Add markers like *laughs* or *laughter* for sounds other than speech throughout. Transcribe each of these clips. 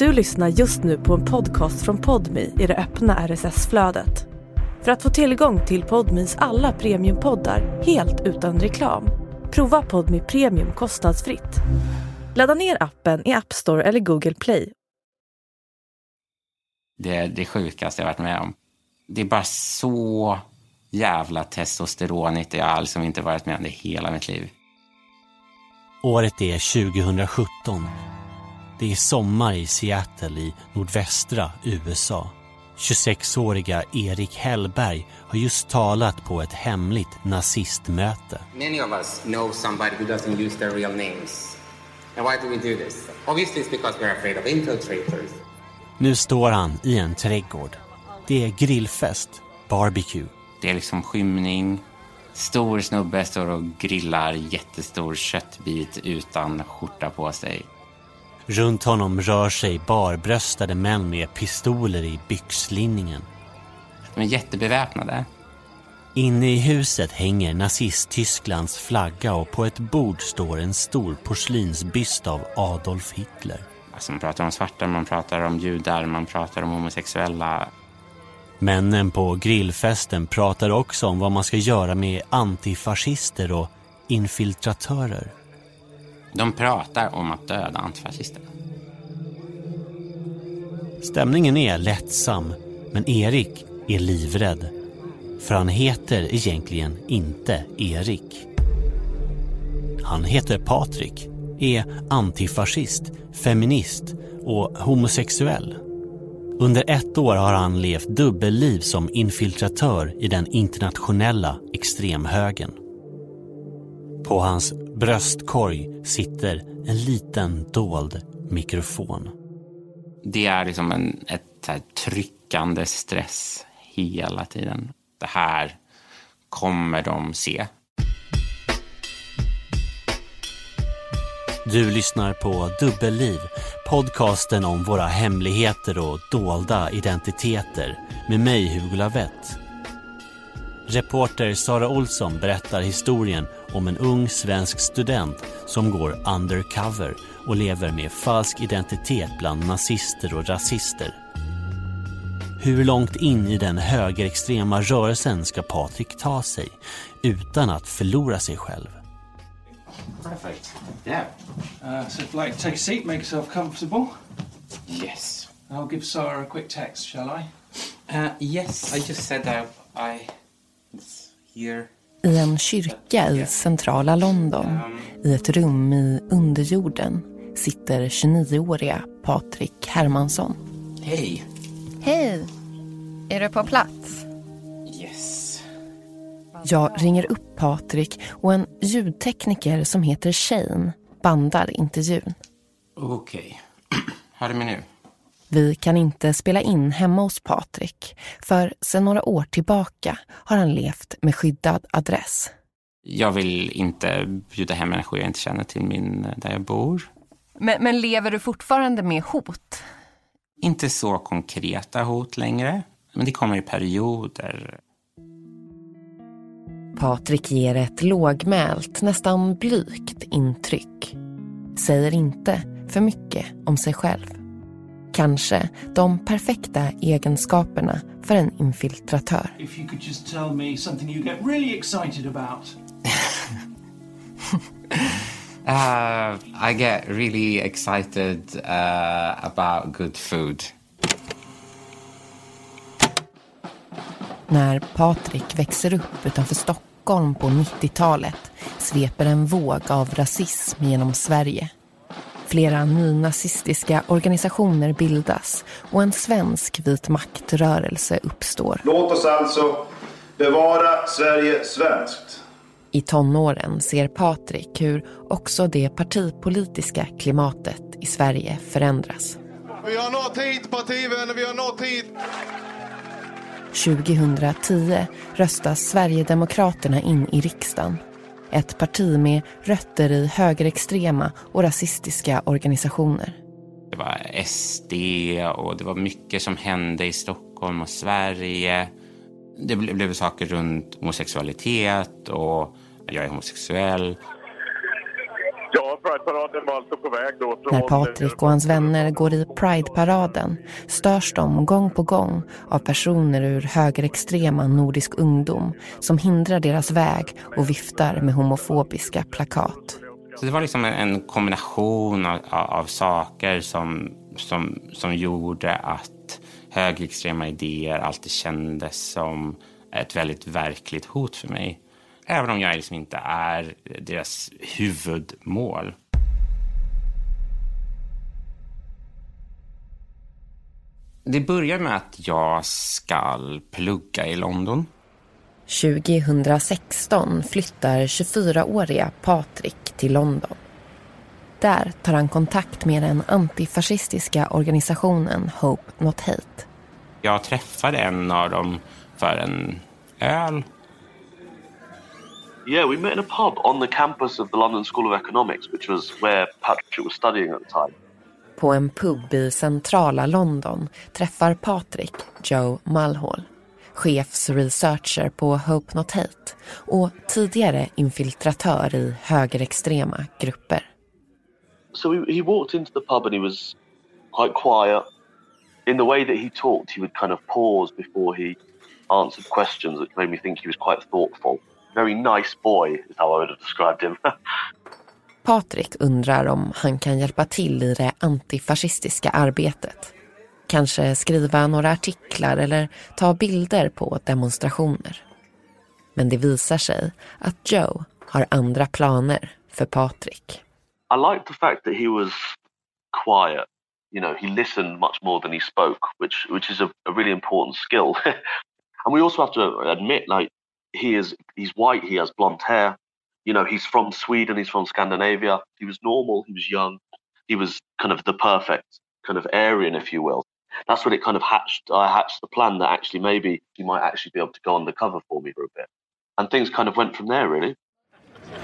Du lyssnar just nu på en podcast från Podmi i det öppna RSS-flödet. För att få tillgång till Podmis alla premiumpoddar helt utan reklam, prova Podmi Premium kostnadsfritt. Ladda ner appen i App Store eller Google Play. Det är det sjukaste jag varit med om. Det är bara så jävla testosteronigt. Jag har liksom inte varit med om det hela mitt liv. Året är 2017. Det är sommar i Seattle i nordvästra USA. 26-åriga Erik Hellberg har just talat på ett hemligt nazistmöte. Many of us know somebody who doesn't use their real names. And why do we do this? Obviously it's because we're afraid of infiltrators. Nu står han i en trädgård. Det är grillfest, barbecue. Det är liksom skymning. Stor snubbe står och grillar jättestor köttbit utan skjorta på sig. Runt honom rör sig barbröstade män med pistoler i byxlinningen. De är jättebeväpnade. Inne i huset hänger nazist-Tysklands flagga och på ett bord står en stor porslinsbyst av Adolf Hitler. Alltså man pratar om svarta, man pratar om judar, man pratar om homosexuella. Männen på grillfesten pratar också om vad man ska göra med antifascister och infiltratörer. De pratar om att döda antifascister. Stämningen är lättsam, men Erik är livrädd. För han heter egentligen inte Erik. Han heter Patrik, är antifascist, feminist och homosexuell. Under ett år har han levt dubbelliv som infiltratör i den internationella extremhögern. På hans bröstkorg sitter en liten dold mikrofon. Det är liksom en ett här tryckande stress hela tiden. Det här kommer de se. Du lyssnar på Dubbelliv, podcasten om våra hemligheter och dolda identiteter med mig Hugo Lavett. Reporter Sara Olsson berättar historien om en ung svensk student som går undercover och lever med falsk identitet bland nazister och rasister. Hur långt in i den högerextrema rörelsen ska Patrik ta sig utan att förlora sig själv? Perfect. Yeah. Uh, so if you'd like to take a seat, make yourself comfortable. Yes. I'll give Sarah a quick text, shall I? Uh, yes, I just said that I... It's here. I en kyrka i centrala London, i ett rum i underjorden, sitter 29-åriga Patrik Hermansson. Hej. Hej! Är du på plats? Yes. Jag ringer upp Patrik och en ljudtekniker som heter Shane bandar intervjun. Okej. Hör du mig nu? Vi kan inte spela in hemma hos Patrik för sedan några år tillbaka har han levt med skyddad adress. Jag vill inte bjuda hem människor jag inte känner till min, där jag bor. Men, men lever du fortfarande med hot? Inte så konkreta hot längre, men det kommer i perioder. Patrik ger ett lågmält, nästan blygt intryck. Säger inte för mycket om sig själv. Kanske de perfekta egenskaperna för en infiltratör. If you could just tell me something you get really excited about. Uh, I get really excited uh, about good food. När Patrik växer upp utanför Stockholm på 90-talet sveper en våg av rasism genom Sverige. Flera nynazistiska organisationer bildas och en svensk vit maktrörelse uppstår. Låt oss alltså bevara Sverige svenskt. I tonåren ser Patrik hur också det partipolitiska klimatet i Sverige förändras. Vi har nått hit partivänner, vi har nått hit. 2010 röstas Sverigedemokraterna in i riksdagen. Ett parti med rötter i högerextrema och rasistiska organisationer. Det var SD och det var mycket som hände i Stockholm och Sverige. Det ble- blev saker runt homosexualitet och jag är homosexuell. Ja, Pride-paraden var alltså på väg då. När Patrik och hans vänner går i Pride-paraden störs de gång på gång av personer ur högerextrema nordisk ungdom som hindrar deras väg och viftar med homofobiska plakat. Så det var liksom en, en kombination av, av, saker som, som, som gjorde att högerextrema idéer alltid kändes som ett väldigt verkligt hot för mig. Även om jag liksom inte är deras huvudmål. Det börjar med att jag ska plugga i London. 2016 flyttar 24-åriga Patrik till London. Där tar han kontakt med den antifascistiska organisationen Hope Not Hate. Jag träffade en av dem för en öl. Yeah, we met in a pub on the campus of the London School of Economics, which was where Patrick was studying at the time. På en pub i centrala London träffar Patrik Joe Mulhall, chefsresearcher på Hope Not Hate och tidigare infiltratör i högerextrema grupper. So he, he walked into the pub and he was quite quiet. In the way that he talked, he would kind of pause before he answered questions that made me think he was quite thoughtful. Very nice boy is how I would have described him. *laughs* Patrik undrar om han kan hjälpa till i det antifascistiska arbetet. Kanske skriva några artiklar eller ta bilder på demonstrationer. Men det visar sig att Joe har andra planer för Patrik. I liked the fact that he was quiet. You know, he listened much more than he spoke, which which is a, a really important skill. *laughs* and we also have to admit, like, he is he's white, he has blonde hair. You know, he's from Sweden, he's from Scandinavia. He was normal, he was young, he was kind of the perfect kind of Aryan, if you will. That's when it kind of hatched. I hatched the plan that actually maybe he might actually be able to go undercover for me for a bit, and things kind of went from there, really.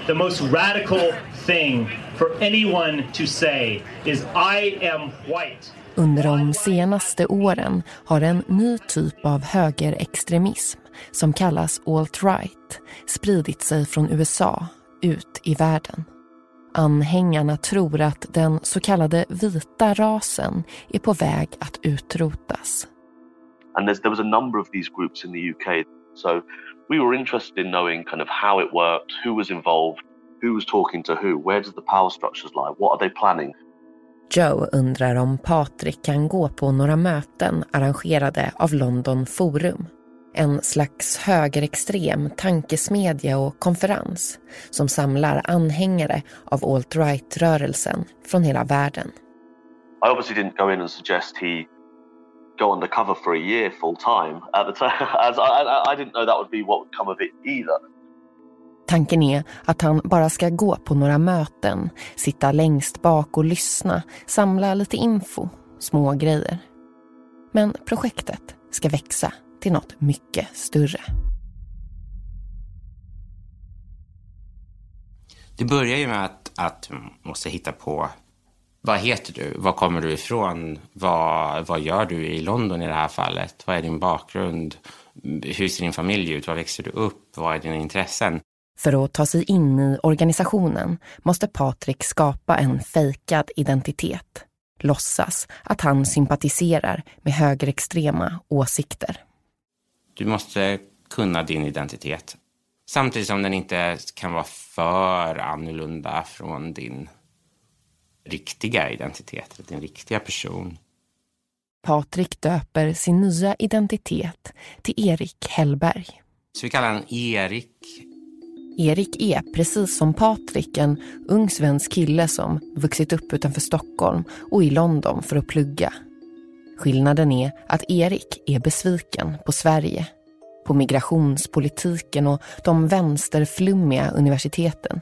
The most radical thing for anyone to say is I am white. Under de senaste åren har en ny typ av högerextremism som kallas alt-right spridit sig från USA ut i världen. Anhängarna tror att den så kallade vita rasen är på väg att utrotas. And there was a number of these groups in the UK. So we were interested in knowing kind of how it worked, who was involved, who was talking to who, where does the power structures lie, what are they planning? Joe undrar om Patrik kan gå på några möten arrangerade av London Forum. En slags högerextrem tankesmedja och konferens som samlar anhängare av alt-right-rörelsen från hela världen. I obviously didn't go in and suggest he go undercover for a year full time at the time, *laughs* as I, I didn't know that would be what would come of it either. Tanken är att han bara ska gå på några möten, sitta längst bak och lyssna, samla lite info, små grejer. Men projektet ska växa till något mycket större. Det börjar ju med att, att man måste hitta på vad heter du? Var kommer du ifrån? Vad, vad gör du i London i det här fallet? Vad är din bakgrund? Hur ser din familj ut? Var växer du upp? Vad är dina intressen? För att ta sig in i organisationen måste Patrik skapa en fejkad identitet. Låtsas att han sympatiserar med högerextrema åsikter. Du måste kunna din identitet. Samtidigt som den inte kan vara för annorlunda från din riktiga identitet, din riktiga person. Patrik döper sin nya identitet till Erik Hellberg. Så vi kallar honom Erik. Erik är, precis som Patrik, en ung svensk kille som vuxit upp utanför Stockholm och i London för att plugga. Skillnaden är att Erik är besviken på Sverige, på migrationspolitiken och de vänsterflummiga universiteten.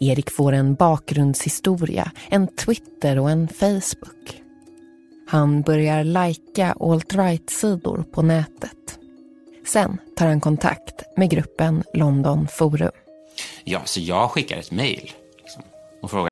Erik får en bakgrundshistoria, en Twitter och en Facebook. Han börjar lajka alt-right-sidor på nätet. Sen tar han kontakt med gruppen London Forum. Ja, så jag skickar ett mejl liksom, och frågar.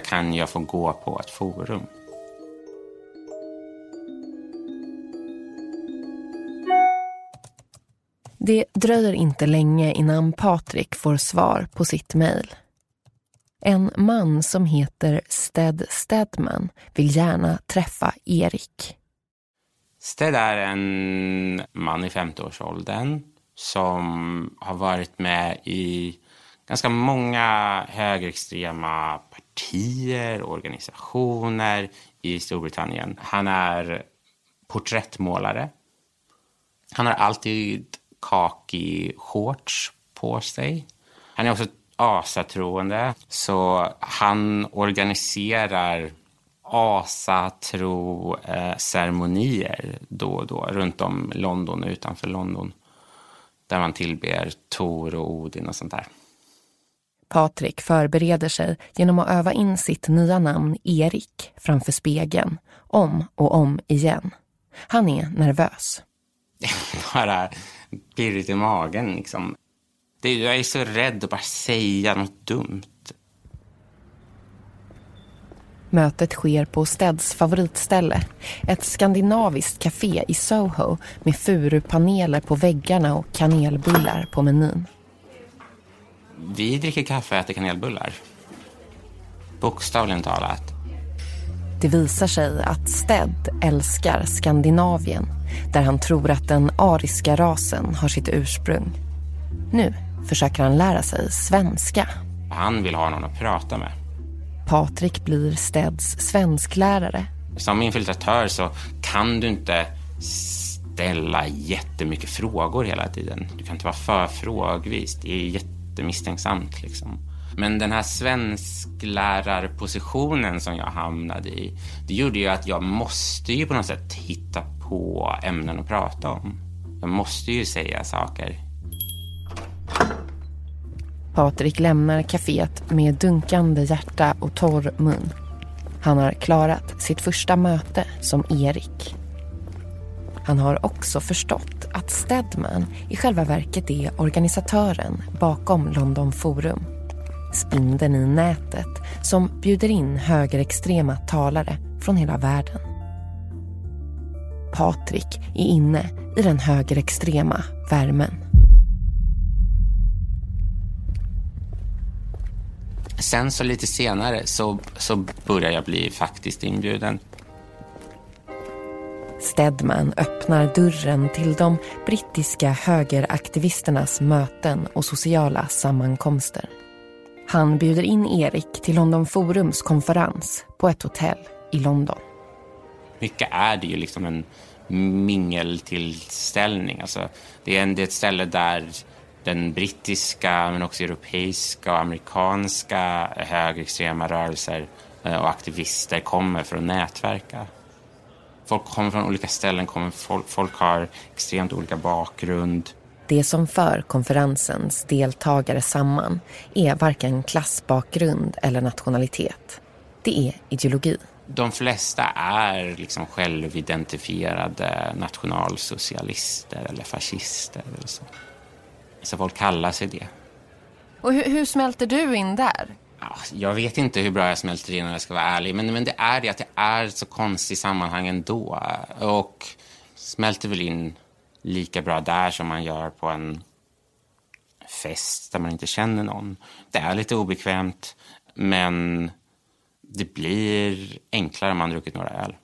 Kan jag få gå på ett forum? Det dröjer inte länge innan Patrik får svar på sitt mejl. En man som heter Sted Stedman vill gärna träffa Erik. Sted är en man i 50-årsåldern som har varit med i ganska många högerextrema partier och organisationer i Storbritannien. Han är porträttmålare. Han har alltid kaki shorts på sig. Han är också asatroende, så han organiserar asatro-ceremonier eh, då och då runt om London och utanför London. Där man tillber Tor och Odin och sånt där. Patrik förbereder sig genom att öva in sitt nya namn Erik framför spegeln, om och om igen. Han är nervös. *laughs* Bara pirrigt i magen liksom. Det, jag är så rädd att bara säga något dumt. Mötet sker på Steds favoritställe, ett skandinaviskt café i Soho med furupaneler på väggarna och kanelbullar på menyn. Vi dricker kaffe och äter kanelbullar. Bokstavligen talat. Det visar sig att Sted älskar Skandinavien där han tror att den ariska rasen har sitt ursprung. Nu försöker han lära sig svenska. Han vill ha någon att prata med. Patrik blir Steds svensklärare. Som infiltratör så kan du inte ställa jättemycket frågor hela tiden. Du kan inte vara för frågvis. Det är jättemisstänksamt liksom. Men den här svensklärarpositionen som jag hamnade i, det gjorde ju att jag måste ju på något sätt hitta på ämnen att prata om. Jag måste ju säga saker. Patrik lämnar kaféet med dunkande hjärta och torr mun. Han har klarat sitt första möte som Erik. Han har också förstått att Stedman i själva verket är organisatören bakom London Forum. Spindeln i nätet som bjuder in högerextrema talare från hela världen. Patrik är inne i den högerextrema värmen. Sen så lite senare så, så börjar jag bli faktiskt inbjuden. Stedman öppnar dörren till de brittiska högeraktivisternas möten och sociala sammankomster. Han bjuder in Erik till London Forums konferens på ett hotell i London. Mycket är det ju liksom en mingeltillställning. Alltså, det, är en, det är ett ställe där den brittiska men också europeiska och amerikanska högerextrema rörelser eh, och aktivister kommer för att nätverka. Folk kommer från olika ställen, kommer, folk, folk har extremt olika bakgrund. Det som för konferensens deltagare samman är varken klassbakgrund eller nationalitet. Det är ideologi. De flesta är liksom självidentifierade nationalsocialister eller fascister eller så. Så folk kallar sig det. Och hur, hur smälter du in där? Jag vet inte hur bra jag smälter in om jag ska vara ärlig. Men, men det är det att det är ett så konstigt sammanhang ändå. Och smälter väl in lika bra där som man gör på en fest där man inte känner någon. Det är lite obekvämt, men det blir enklare om man druckit några öl.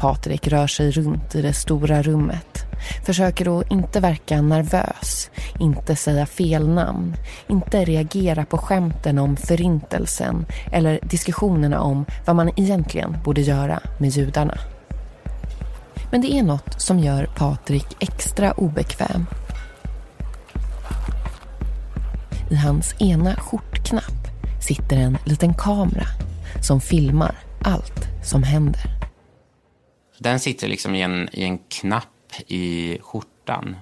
Patrik rör sig runt i det stora rummet. Försöker att inte verka nervös, inte säga fel namn, inte reagera på skämten om förintelsen eller diskussionerna om vad man egentligen borde göra med judarna. Men det är något som gör Patrik extra obekväm. I hans ena skjortknapp sitter en liten kamera som filmar allt som händer. Den sitter liksom i en, i en knapp i skjortan.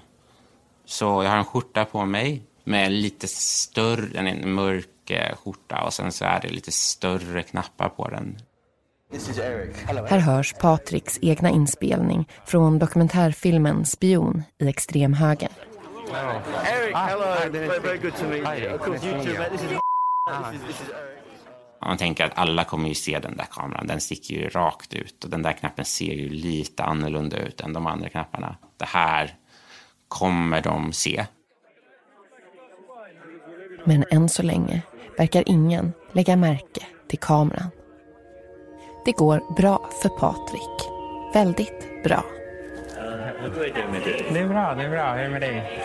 Så jag har en skjorta på mig med lite större, en mörk eh, skjorta och sen så är det lite större knappar på den. Här hörs Patriks egna inspelning från dokumentärfilmen Spion i extremhöger. Eric, hello. Very, very good to meet you. Of course, you too, mate. This is this is, this is Eric. Man tänker att alla kommer ju se den där kameran. Den sticker ju rakt ut och den där knappen ser ju lite annorlunda ut än de andra knapparna. Det här kommer de se. Men än så länge verkar ingen lägga märke till kameran. Det går bra för Patrik. Väldigt bra. Det är bra, det är bra. Hur är det med dig?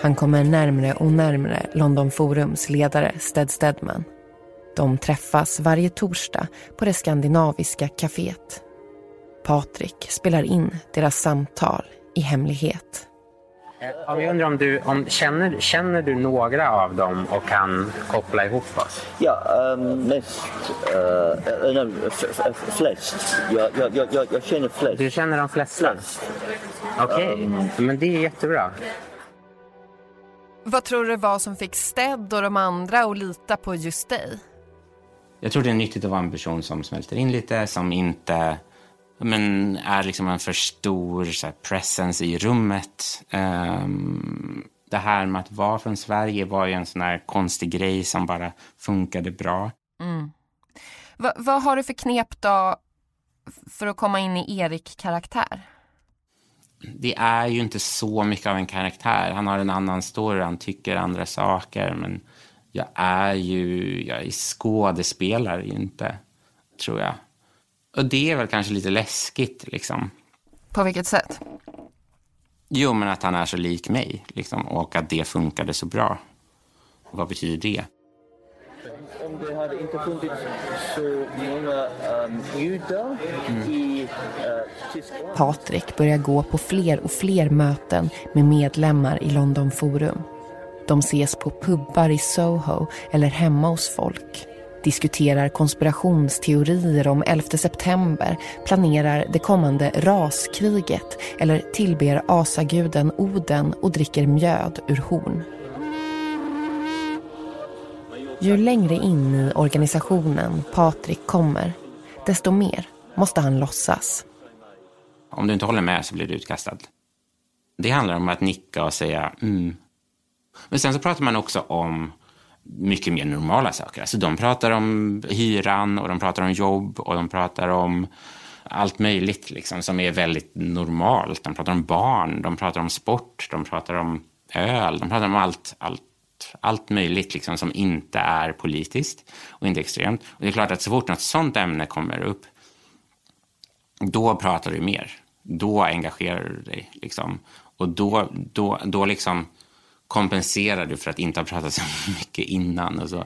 Han kommer närmre och närmre London Forums ledare Sted Stedman. De träffas varje torsdag på det skandinaviska kaféet. Patrik spelar in deras samtal i hemlighet. Ja, vi undrar om du om, känner, känner du några av dem och kan koppla ihop oss? Ja, um, mest... Uh, no, flest. Jag, jag, jag, jag känner flest. Du känner de flesta? Okej, okay. um, men det är jättebra. Vad tror du var som fick Sted och de andra att lita på just dig? Jag tror det är nyttigt att vara en person som smälter in lite, som inte men är liksom en för stor så här, presence i rummet. Um, det här med att vara från Sverige var ju en sån här konstig grej som bara funkade bra. Mm. Va, vad har du för knep då för att komma in i Erik-karaktär? Det är ju inte så mycket av en karaktär. Han har en annan story, han tycker andra saker. Men jag är ju, jag är skådespelare inte, tror jag. Och det är väl kanske lite läskigt liksom. På vilket sätt? Jo, men att han är så lik mig liksom, och att det funkade så bra. vad betyder det? Om det hade inte funnits så många um, judar mm. i uh, Tyskland... Patrik börjar gå på fler och fler möten med medlemmar i London Forum. De ses på pubbar i Soho eller hemma hos folk diskuterar konspirationsteorier om 11 september, planerar det kommande raskriget eller tillber asaguden Oden och dricker mjöd ur horn. Ju längre in i organisationen Patrik kommer, desto mer måste han låtsas. Om du inte håller med så blir du utkastad. Det handlar om att nicka och säga mm. Men sen så pratar man också om mycket mer normala saker. Alltså de pratar om hyran och de pratar om jobb och de pratar om allt möjligt liksom, som är väldigt normalt. De pratar om barn, de pratar om sport, de pratar om öl, de pratar om allt, allt, allt möjligt liksom, som inte är politiskt och inte extremt. Och det är klart att så fort något sånt ämne kommer upp, då pratar du mer. Då engagerar du dig. Liksom. Och då, då, då liksom kompenserar du för att inte ha pratat så *laughs* mycket innan och så.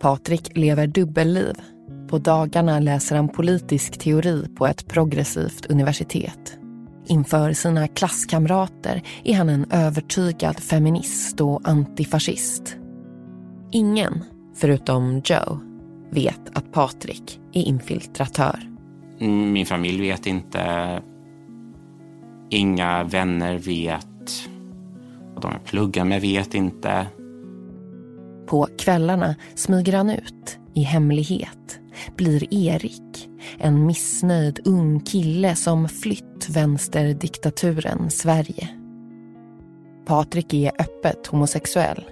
Patrik lever dubbelliv. På dagarna läser han politisk teori på ett progressivt universitet. Inför sina klasskamrater är han en övertygad feminist och antifascist. Ingen, förutom Joe, vet att Patrik är infiltratör. Min familj vet inte. Inga vänner vet och de jag pluggar med vet inte. På kvällarna smyger han ut i hemlighet. Blir Erik, en missnöjd ung kille som flytt vänsterdiktaturen Sverige. Patrik är öppet homosexuell.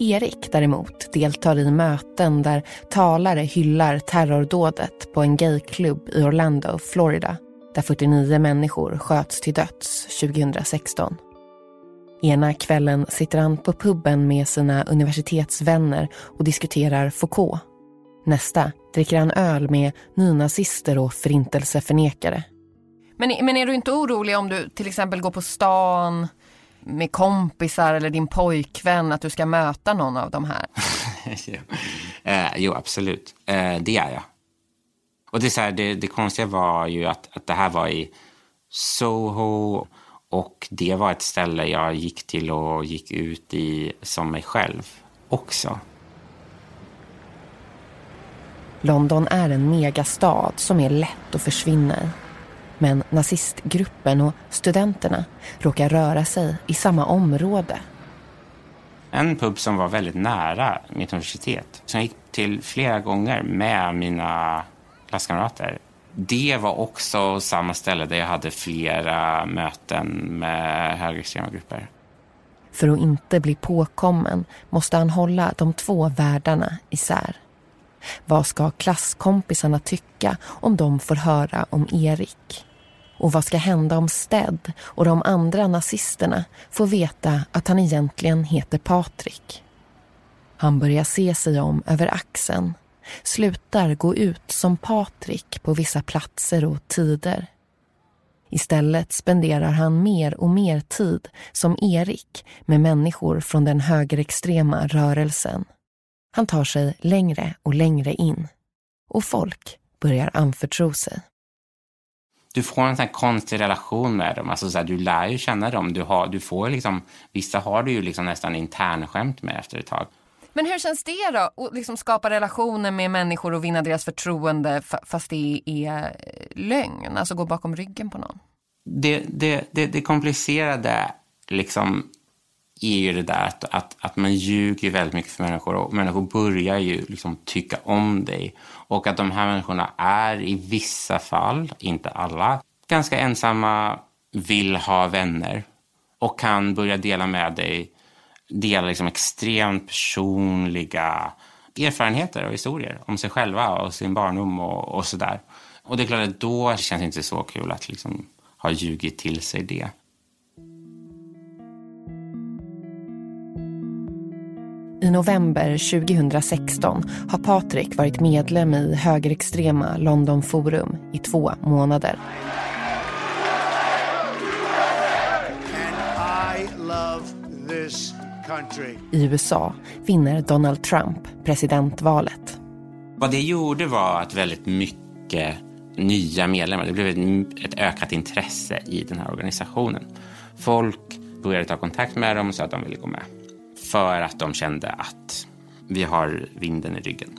Erik däremot deltar i möten där talare hyllar terrordådet på en gayklubb i Orlando, Florida där 49 människor sköts till döds 2016. Ena kvällen sitter han på puben med sina universitetsvänner och diskuterar Foucault. Nästa dricker han öl med nynazister och förintelseförnekare. Men, men är du inte orolig om du till exempel går på stan med kompisar eller din pojkvän att du ska möta någon av de här? *laughs* jo. Eh, jo, absolut. Eh, det är jag. Och det, är så här, det, det konstiga var ju att, att det här var i Soho och det var ett ställe jag gick till och gick ut i som mig själv också. London är en megastad som är lätt att försvinna i. Men nazistgruppen och studenterna råkar röra sig i samma område. En pub som var väldigt nära mitt universitet, som jag gick till flera gånger med mina klasskamrater. Det var också samma ställe där jag hade flera möten med högerextrema grupper. För att inte bli påkommen måste han hålla de två världarna isär. Vad ska klasskompisarna tycka om de får höra om Erik? Och vad ska hända om Sted och de andra nazisterna får veta att han egentligen heter Patrik? Han börjar se sig om över axeln, slutar gå ut som Patrik på vissa platser och tider. Istället spenderar han mer och mer tid som Erik med människor från den högerextrema rörelsen. Han tar sig längre och längre in. Och folk börjar anförtro sig. Du får en sån här konstig relation med dem. Alltså så här, du lär ju känna dem. Du, har, du får liksom, vissa har du ju liksom nästan internskämt med efter ett tag. Men hur känns det då? Att liksom skapa relationer med människor och vinna deras förtroende fast det är eh, lögn? Alltså gå bakom ryggen på någon? Det, det, det, det komplicerade liksom är ju det där att, att, att man ljuger väldigt mycket för människor och människor börjar ju liksom tycka om dig. Och att de här människorna är i vissa fall, inte alla, ganska ensamma, vill ha vänner och kan börja dela med dig, dela liksom extremt personliga erfarenheter och historier om sig själva och sin barndom och, och sådär. Och det är klart att då känns det inte så kul att liksom ha ljugit till sig det. I november 2016 har Patrik varit medlem i högerextrema London Forum i två månader. I USA vinner Donald Trump presidentvalet. Vad det gjorde var att väldigt mycket nya medlemmar, det blev ett, ett ökat intresse i den här organisationen. Folk började ta kontakt med dem och sa att de ville gå med för att de kände att vi har vinden i ryggen.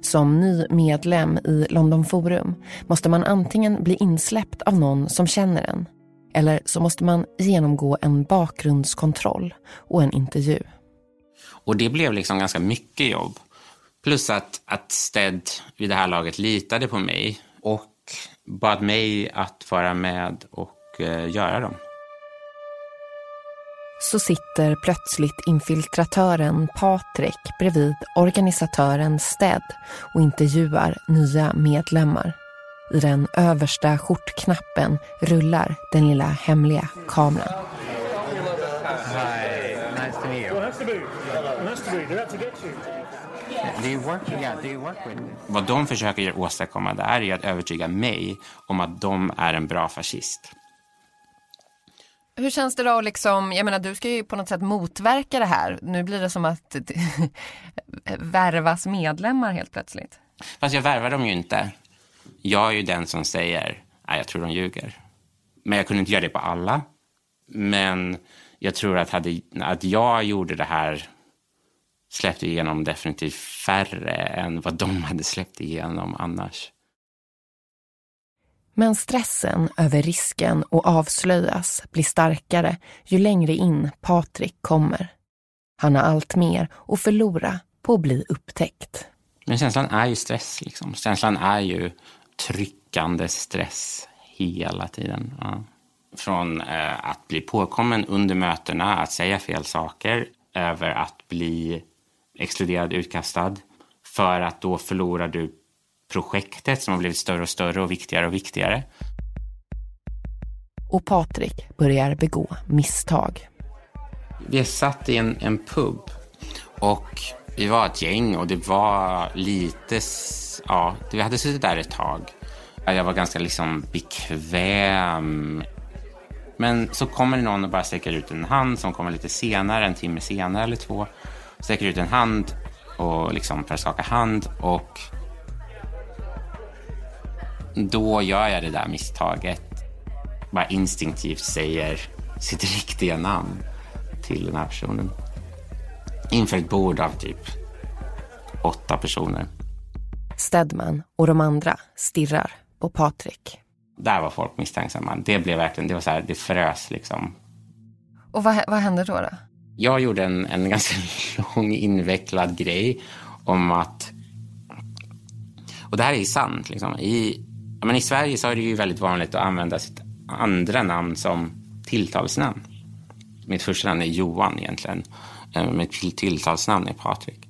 Som ny medlem i London Forum måste man antingen bli insläppt av någon som känner en eller så måste man genomgå en bakgrundskontroll och en intervju. Och det blev liksom ganska mycket jobb. Plus att, att Sted vid det här laget litade på mig och bad mig att vara med och eh, göra dem så sitter plötsligt infiltratören Patrik bredvid organisatören Sted och intervjuar nya medlemmar. I den översta skjortknappen rullar den lilla hemliga kameran. Vad de försöker åstadkomma där är att övertyga mig om att de är en bra fascist. Hur känns det då liksom, jag menar du ska ju på något sätt motverka det här. Nu blir det som att *laughs* värvas medlemmar helt plötsligt. Fast jag värvar dem ju inte. Jag är ju den som säger, nej jag tror de ljuger. Men jag kunde inte göra det på alla. Men jag tror att, hade, att jag gjorde det här släppte igenom definitivt färre än vad de *laughs* hade släppt igenom annars. Men stressen över risken att avslöjas blir starkare ju längre in Patrik kommer. Han har allt mer att förlora på att bli upptäckt. Men känslan är ju stress. Liksom. Känslan är ju tryckande stress hela tiden. Ja. Från eh, att bli påkommen under mötena, att säga fel saker, över att bli exkluderad, utkastad. För att då förlorar du projektet som har blivit större och större och viktigare och viktigare. Och Patrik börjar begå misstag. Vi satt i en, en pub och vi var ett gäng och det var lite, ja, vi hade suttit där ett tag. Jag var ganska liksom bekväm. Men så kommer det någon och bara sträcker ut en hand som kommer lite senare, en timme senare eller två. Sträcker ut en hand och liksom för att skaka hand och då gör jag det där misstaget. Bara instinktivt säger sitt *laughs* riktiga namn till den här personen. Inför ett bord av typ åtta personer. Stedman och de andra stirrar på Patrik. Där var folk misstänksamma. Det blev verkligen, det var så här, det frös liksom. Och vad, vad hände då? då? Jag gjorde en, en *laughs* ganska lång invecklad grej om att, och det här är sant, liksom. I, men i Sverige så är det ju väldigt vanligt att använda sitt andra namn som tilltalsnamn. Mitt första namn är Johan egentligen. Eh, mitt tilltalsnamn är Patrik.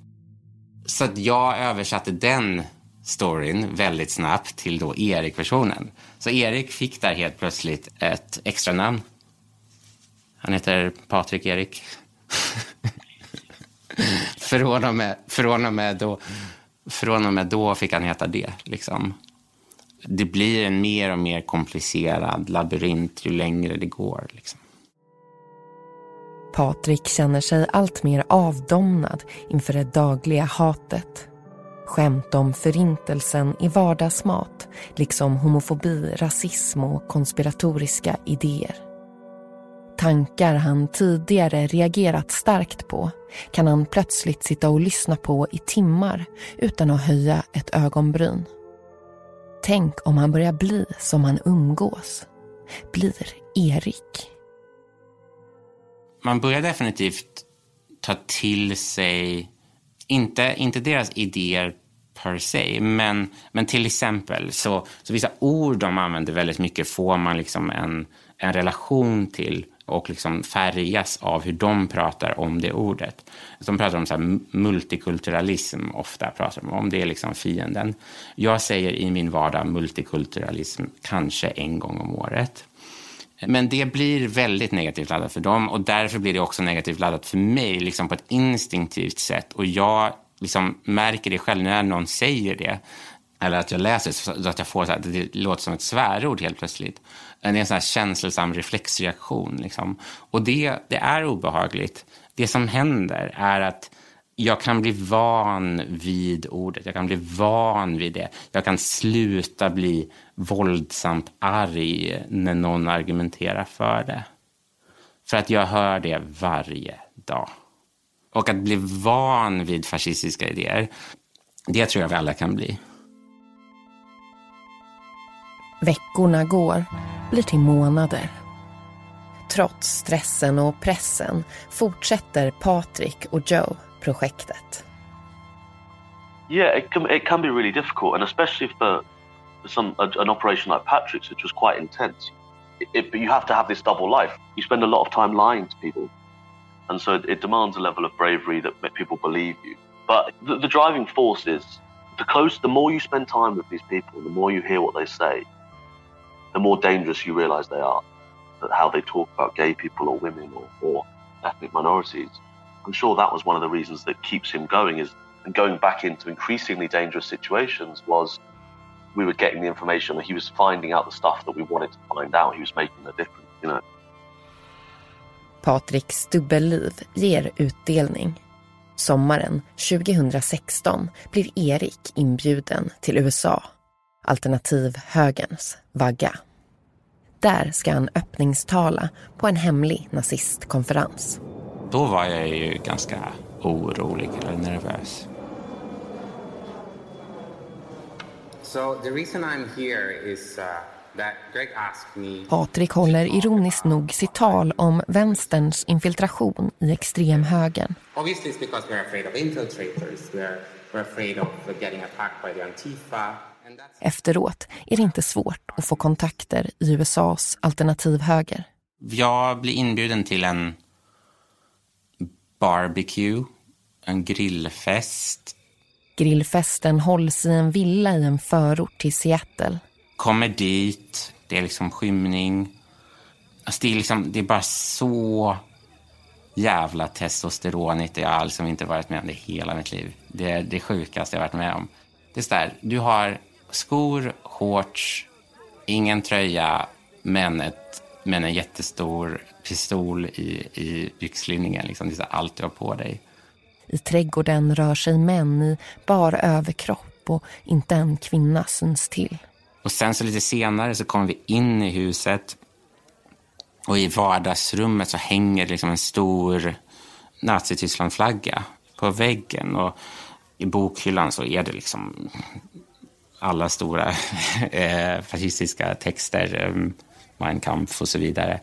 Så att jag översatte den storyn väldigt snabbt till då Erik-versionen. Så Erik fick där helt plötsligt ett extra namn. Han heter Patrik Erik. *laughs* från, och med, från, och med då, från och med då fick han heta det. Liksom. Det blir en mer och mer komplicerad labyrint ju längre det går. Liksom. Patrik känner sig allt mer avdomnad inför det dagliga hatet. Skämt om förintelsen i vardagsmat, liksom homofobi, rasism och konspiratoriska idéer. Tankar han tidigare reagerat starkt på kan han plötsligt sitta och lyssna på i timmar utan att höja ett ögonbryn. Tänk om han börjar bli som han umgås. Blir Erik. Man börjar definitivt ta till sig, inte, inte deras idéer per se, men, men till exempel så, så vissa ord de använder väldigt mycket får man liksom en, en relation till och liksom färgas av hur de pratar om det ordet. De pratar om så multikulturalism ofta, pratar de om det är liksom fienden. Jag säger i min vardag multikulturalism kanske en gång om året. Eh, men det blir väldigt negativt laddat för dem och därför blir det också negativt laddat för mig liksom på ett instinktivt sätt. Och jag liksom märker det själv när någon säger det eller att jag läser så att jag får så här, det låter som ett svärord helt plötsligt. Eh, det är en sån här känslosam reflexreaktion. Liksom. Och det, det är obehagligt. Det som händer är att jag kan bli van vid ordet, jag kan bli van vid det. Jag kan sluta bli våldsamt arg när någon argumenterar för det. För att jag hör det varje dag. Och att bli van vid fascistiska idéer, det tror jag vi alla kan bli. Veckorna går, blir till månader. Trots stressen och pressen fortsätter Patrik och Joe projektet. Yeah, it can, it can be really difficult, and especially for some an operation like Patrick's, which was quite intense. It, it, but you have to have this double life. You spend a lot of time lying to people, and so it, demands a level of bravery that people believe you. But the, the driving force is the close. The more you spend time with these people, the more you hear what they say, the more dangerous you realise they are. That how they talk about gay people or women or, or ethnic minorities. I'm sure that was one of the reasons that keeps him going is and going back into increasingly dangerous situations was we were getting the information that he was finding out the stuff that we wanted to find out. He was making a difference, you know. Patriks dubbelliv ger utdelning. Sommaren 2016 blir Erik inbjuden till USA, alternativ högerns vagga. Där ska han öppningstala på en hemlig nazistkonferens. Då var jag ju ganska orolig eller nervös. So the reason I'm here is uh, that Greg asked me... Patrik håller ironiskt nog sitt tal om vänsterns infiltration i extremhögern. Obviously it's because we're afraid of infiltrators. We're, we're afraid of getting attacked by the Antifa. Efteråt är det inte svårt att få kontakter i USAs alternativhöger. Jag blir inbjuden till en barbecue, en grillfest. Grillfesten hålls i en villa i en förort till Seattle. Kommer dit, det är liksom skymning. Alltså det, är liksom, det är bara så jävla testosteronigt. Jag har liksom inte varit med om det hela mitt liv. Det är det sjukaste jag varit med om. Det är så där, du har skor, shorts, ingen tröja, men, ett, men en jättestor pistol i, i byxlinningen. Liksom. Det är allt du har på dig. I trädgården rör sig män i bar överkropp och inte en kvinna syns till. Och sen så lite senare så kommer vi in i huset och i vardagsrummet så hänger liksom en stor Nazityskland-flagga på väggen. Och i bokhyllan så är det liksom alla stora *laughs* eh, fascistiska texter, um, Mein Kampf och så vidare.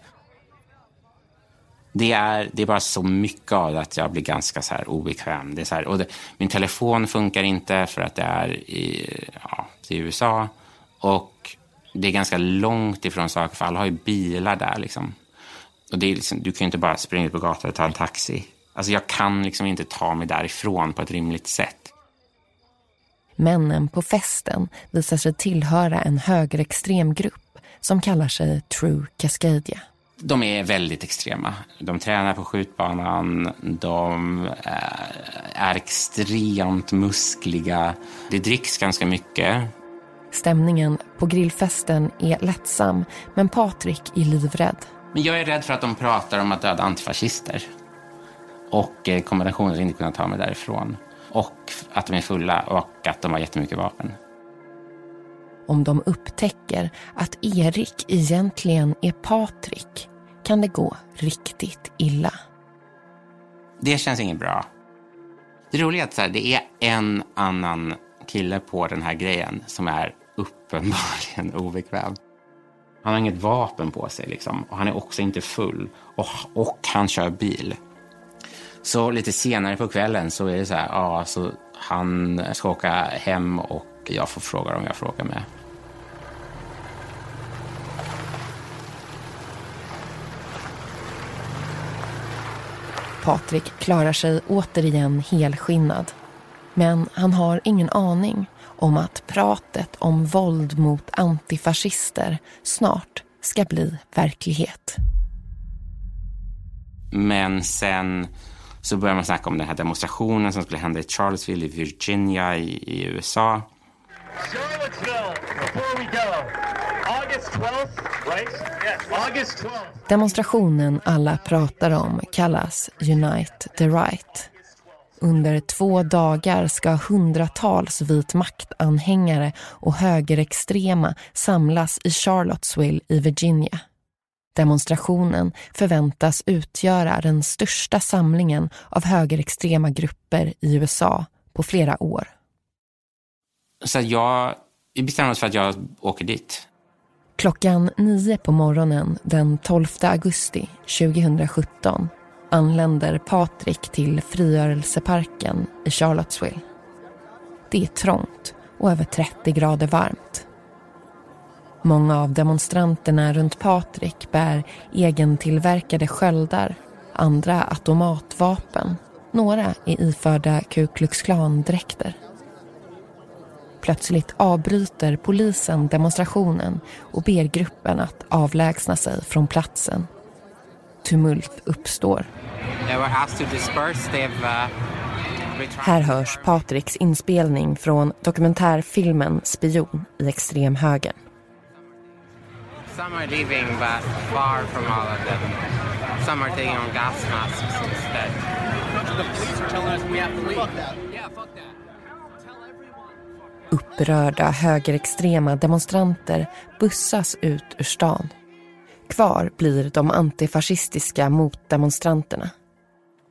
Det är, det är bara så mycket av det att jag blir ganska så här obekväm. Det är så här, och det, min telefon funkar inte för att det är i, ja, i USA. Och det är ganska långt ifrån saker, för alla har ju bilar där. Liksom. Och det är liksom, du kan ju inte bara springa ut på gatan och ta en taxi. Alltså jag kan liksom inte ta mig därifrån på ett rimligt sätt. Männen på festen visar sig tillhöra en högerextrem grupp som kallar sig True Cascadia. De är väldigt extrema. De tränar på skjutbanan, de är extremt muskliga. Det dricks ganska mycket. Stämningen på grillfesten är lättsam, men Patrik är livrädd. Men jag är rädd för att de pratar om att döda antifascister. Och eh, kombinationen inte kunna ta mig därifrån. Och att de är fulla och att de har jättemycket vapen. Om de upptäcker att Erik egentligen är Patrik kan det gå riktigt illa. Det känns inget bra. Det roliga är att så här, det är en annan kille på den här grejen som är uppenbarligen obekväm. Han har inget vapen på sig liksom. och han är också inte full och, och han kör bil. Så lite senare på kvällen så är det så här, ja, så han ska åka hem och jag får fråga om jag får åka med. Patrik klarar sig återigen helskinnad. Men han har ingen aning om att pratet om våld mot antifascister snart ska bli verklighet. Men sen så börjar man snacka om den här demonstrationen som skulle hända i Charlottesville i Virginia i, i USA. Demonstrationen alla pratar om kallas Unite the Right. Under två dagar ska hundratals vit maktanhängare och högerextrema samlas i Charlottesville i Virginia. Demonstrationen förväntas utgöra den största samlingen av högerextrema grupper i USA på flera år. Så jag bestämde oss för att jag åker dit. Klockan nio på morgonen den 12 augusti 2017 anländer Patrik till frigörelseparken i Charlottesville. Det är trångt och över 30 grader varmt. Många av demonstranterna runt Patrik bär egentillverkade sköldar, andra automatvapen. Några är iförda Ku Klux Klan-dräkter. Plötsligt avbryter polisen demonstrationen och ber gruppen att avlägsna sig från platsen. Tumult uppstår. Här hörs Patriks inspelning från dokumentärfilmen Spion i extremhögern. Some are leaving, but far from all of them. Some are taking on gas masks instead. The police are telling us we have to leave. Yeah, fuck that. Upprörda högerextrema demonstranter bussas ut ur stan. Kvar blir de antifascistiska motdemonstranterna.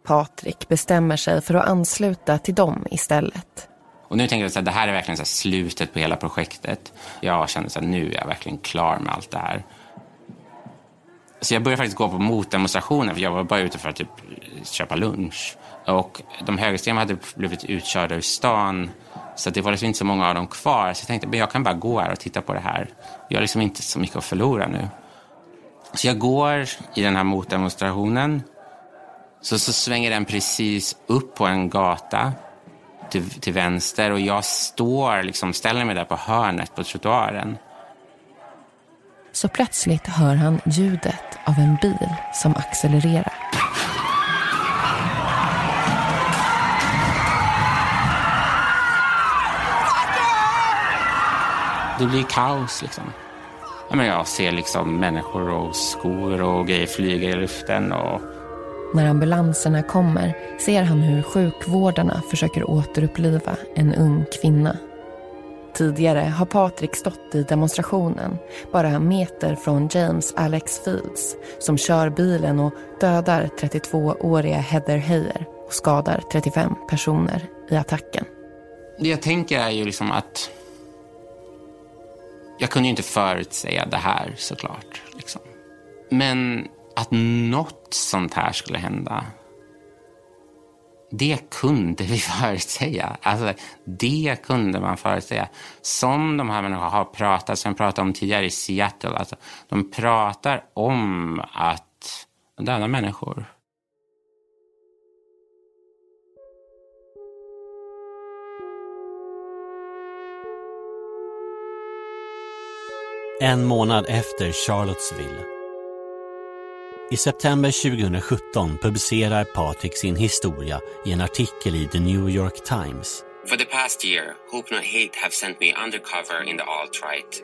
Patrik bestämmer sig för att ansluta till dem istället. Och nu tänker jag att det här är verkligen så slutet på hela projektet. Jag känner att nu är jag verkligen klar med allt det här. Så jag började faktiskt gå på motdemonstrationer för jag var bara ute för att typ köpa lunch. Och de högerextrema hade blivit utkörda ur stan så det var liksom inte så många av dem kvar. Så jag tänkte men jag kan bara gå här och titta på det här. Jag har liksom inte så mycket att förlora nu. Så jag går i den här motdemonstrationen. Så, så svänger den precis upp på en gata till, till vänster och jag står, liksom, ställer mig där på hörnet på trottoaren. Så plötsligt hör han ljudet av en bil som accelererar. Det blir kaos liksom. Jag ser liksom människor och skor och grejer flyga i luften. Och... När ambulanserna kommer ser han hur sjukvårdarna försöker återuppliva en ung kvinna. Tidigare har Patrik stått i demonstrationen bara meter från James Alex Fields som kör bilen och dödar 32-åriga Heather Heyer och skadar 35 personer i attacken. Det jag tänker är ju liksom att jag kunde ju inte förutsäga det här såklart. Liksom. Men att något sånt här skulle hända, det kunde vi *laughs* förutsäga. Alltså, det kunde man förutsäga. Som de här människorna har pratat, som jag pratade om tidigare i Seattle. Alltså, de pratar om att döda människor. En månad efter Charlottesville. I september 2017 publicerar Patrik sin historia i en artikel i The New York Times. For the past year, Hope Not Hate have sent me undercover in the alt-right.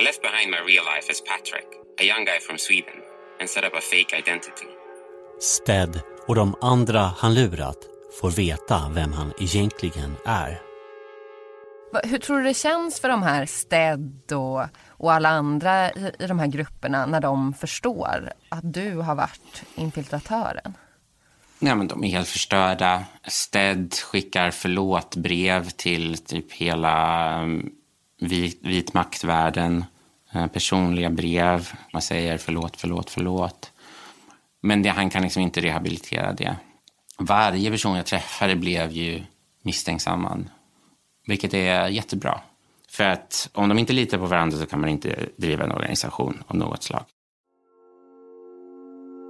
I left behind my real life as Patrick, a young guy from Sweden, and set up a fake identity. Stead och de andra han lurat får veta vem han egentligen är. Hur tror du det känns för de här Stead och, och alla andra i, i de här grupperna när de förstår att du har varit infiltratören? Ja, men de är helt förstörda. Stead skickar förlåtbrev till typ hela mm, vit, vit maktvärlden. Eh, personliga brev. Man säger förlåt, förlåt, förlåt. Men det, han kan liksom inte rehabilitera det. Varje person jag träffade blev ju misstänksam. Vilket är jättebra. För att om de inte litar på varandra så kan man inte driva en organisation av något slag.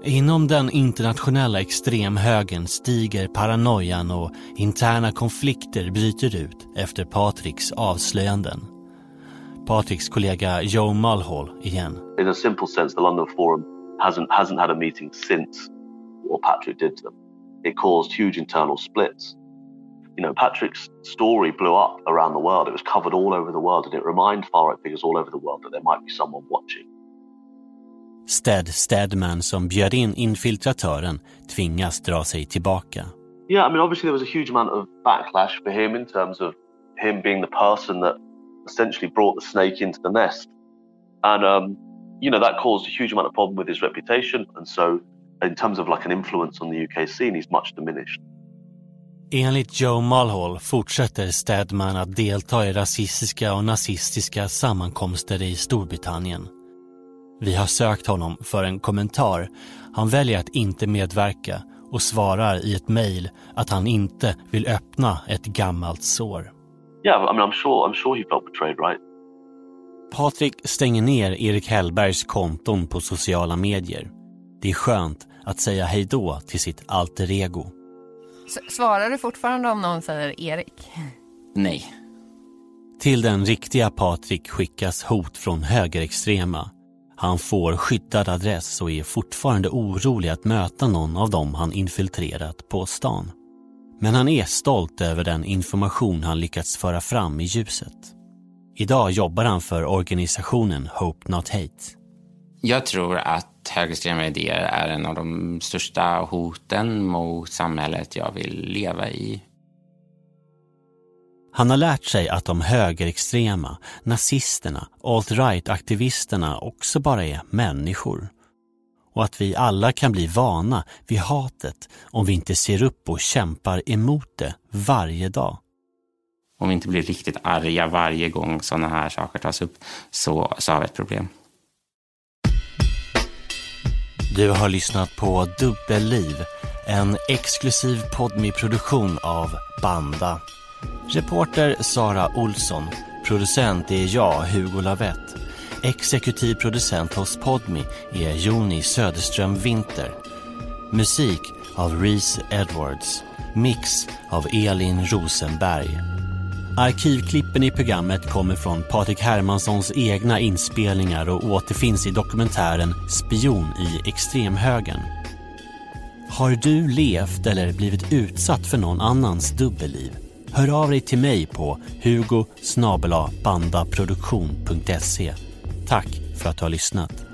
Inom den internationella extremhögern stiger paranoian och interna konflikter bryter ut efter Patricks avslöjanden. Patricks kollega Joe Mulhall igen. In a simple sense, the London Forum hasn't, hasn't had a meeting since what Patrick did to them. It caused huge internal splits. You know, Patrick's story blew up around the world. It was covered all over the world, and it reminded far right figures all over the world that there might be someone watching. Stead Steadman som bjöd in infiltratören tvingas dra sig tillbaka. Yeah, I mean, obviously there was a huge amount of backlash for him in terms of him being the person that essentially brought the snake into the nest. And, um, you know, that caused a huge amount of problem with his reputation. And so, in terms of like an influence on the UK scene, he's much diminished. Enligt Joe Mulhall fortsätter Stedman att delta i rasistiska och nazistiska sammankomster i Storbritannien. Vi har sökt honom för en kommentar. Han väljer att inte medverka och svarar i ett mejl att han inte vill öppna ett gammalt sår. Yeah, I mean, I'm sure, I'm sure he felt betrayed, right? Patrik stänger ner Erik Hellbergs konton på sociala medier. Det är skönt att säga hejdå till sitt alter ego. Svarar du fortfarande om någon säger Erik? Nej. Till den riktiga Patrik skickas hot från högerextrema. Han får skyddad adress och är fortfarande orolig att möta någon av dem han infiltrerat på stan. Men han är stolt över den information han lyckats föra fram i ljuset. Idag jobbar han för organisationen Hope Not Hate. Jag tror att högerextrema idéer är en av de största hoten mot samhället jag vill leva i. Han har lärt sig att de högerextrema, nazisterna, alt-right-aktivisterna också bara är människor. Och att vi alla kan bli vana vid hatet om vi inte ser upp och kämpar emot det varje dag. Om vi inte blir riktigt arga varje gång sådana här saker tas upp så, så har vi ett problem. Du har lyssnat på Dubbelliv, en exklusiv podmi produktion av Banda. Reporter Sara Olsson. Producent är jag, Hugo Lavett. Exekutiv producent hos Podmi är Joni Söderström Winter. Musik av Reese Edwards. Mix av Elin Rosenberg. Arkivklippen i programmet kommer från Patrik Hermanssons egna inspelningar och återfinns i dokumentären Spion i extremhögern. Har du levt eller blivit utsatt för någon annans dubbelliv? Hör av dig till mig på hugo bandaproduktion.se. Tack för att du har lyssnat.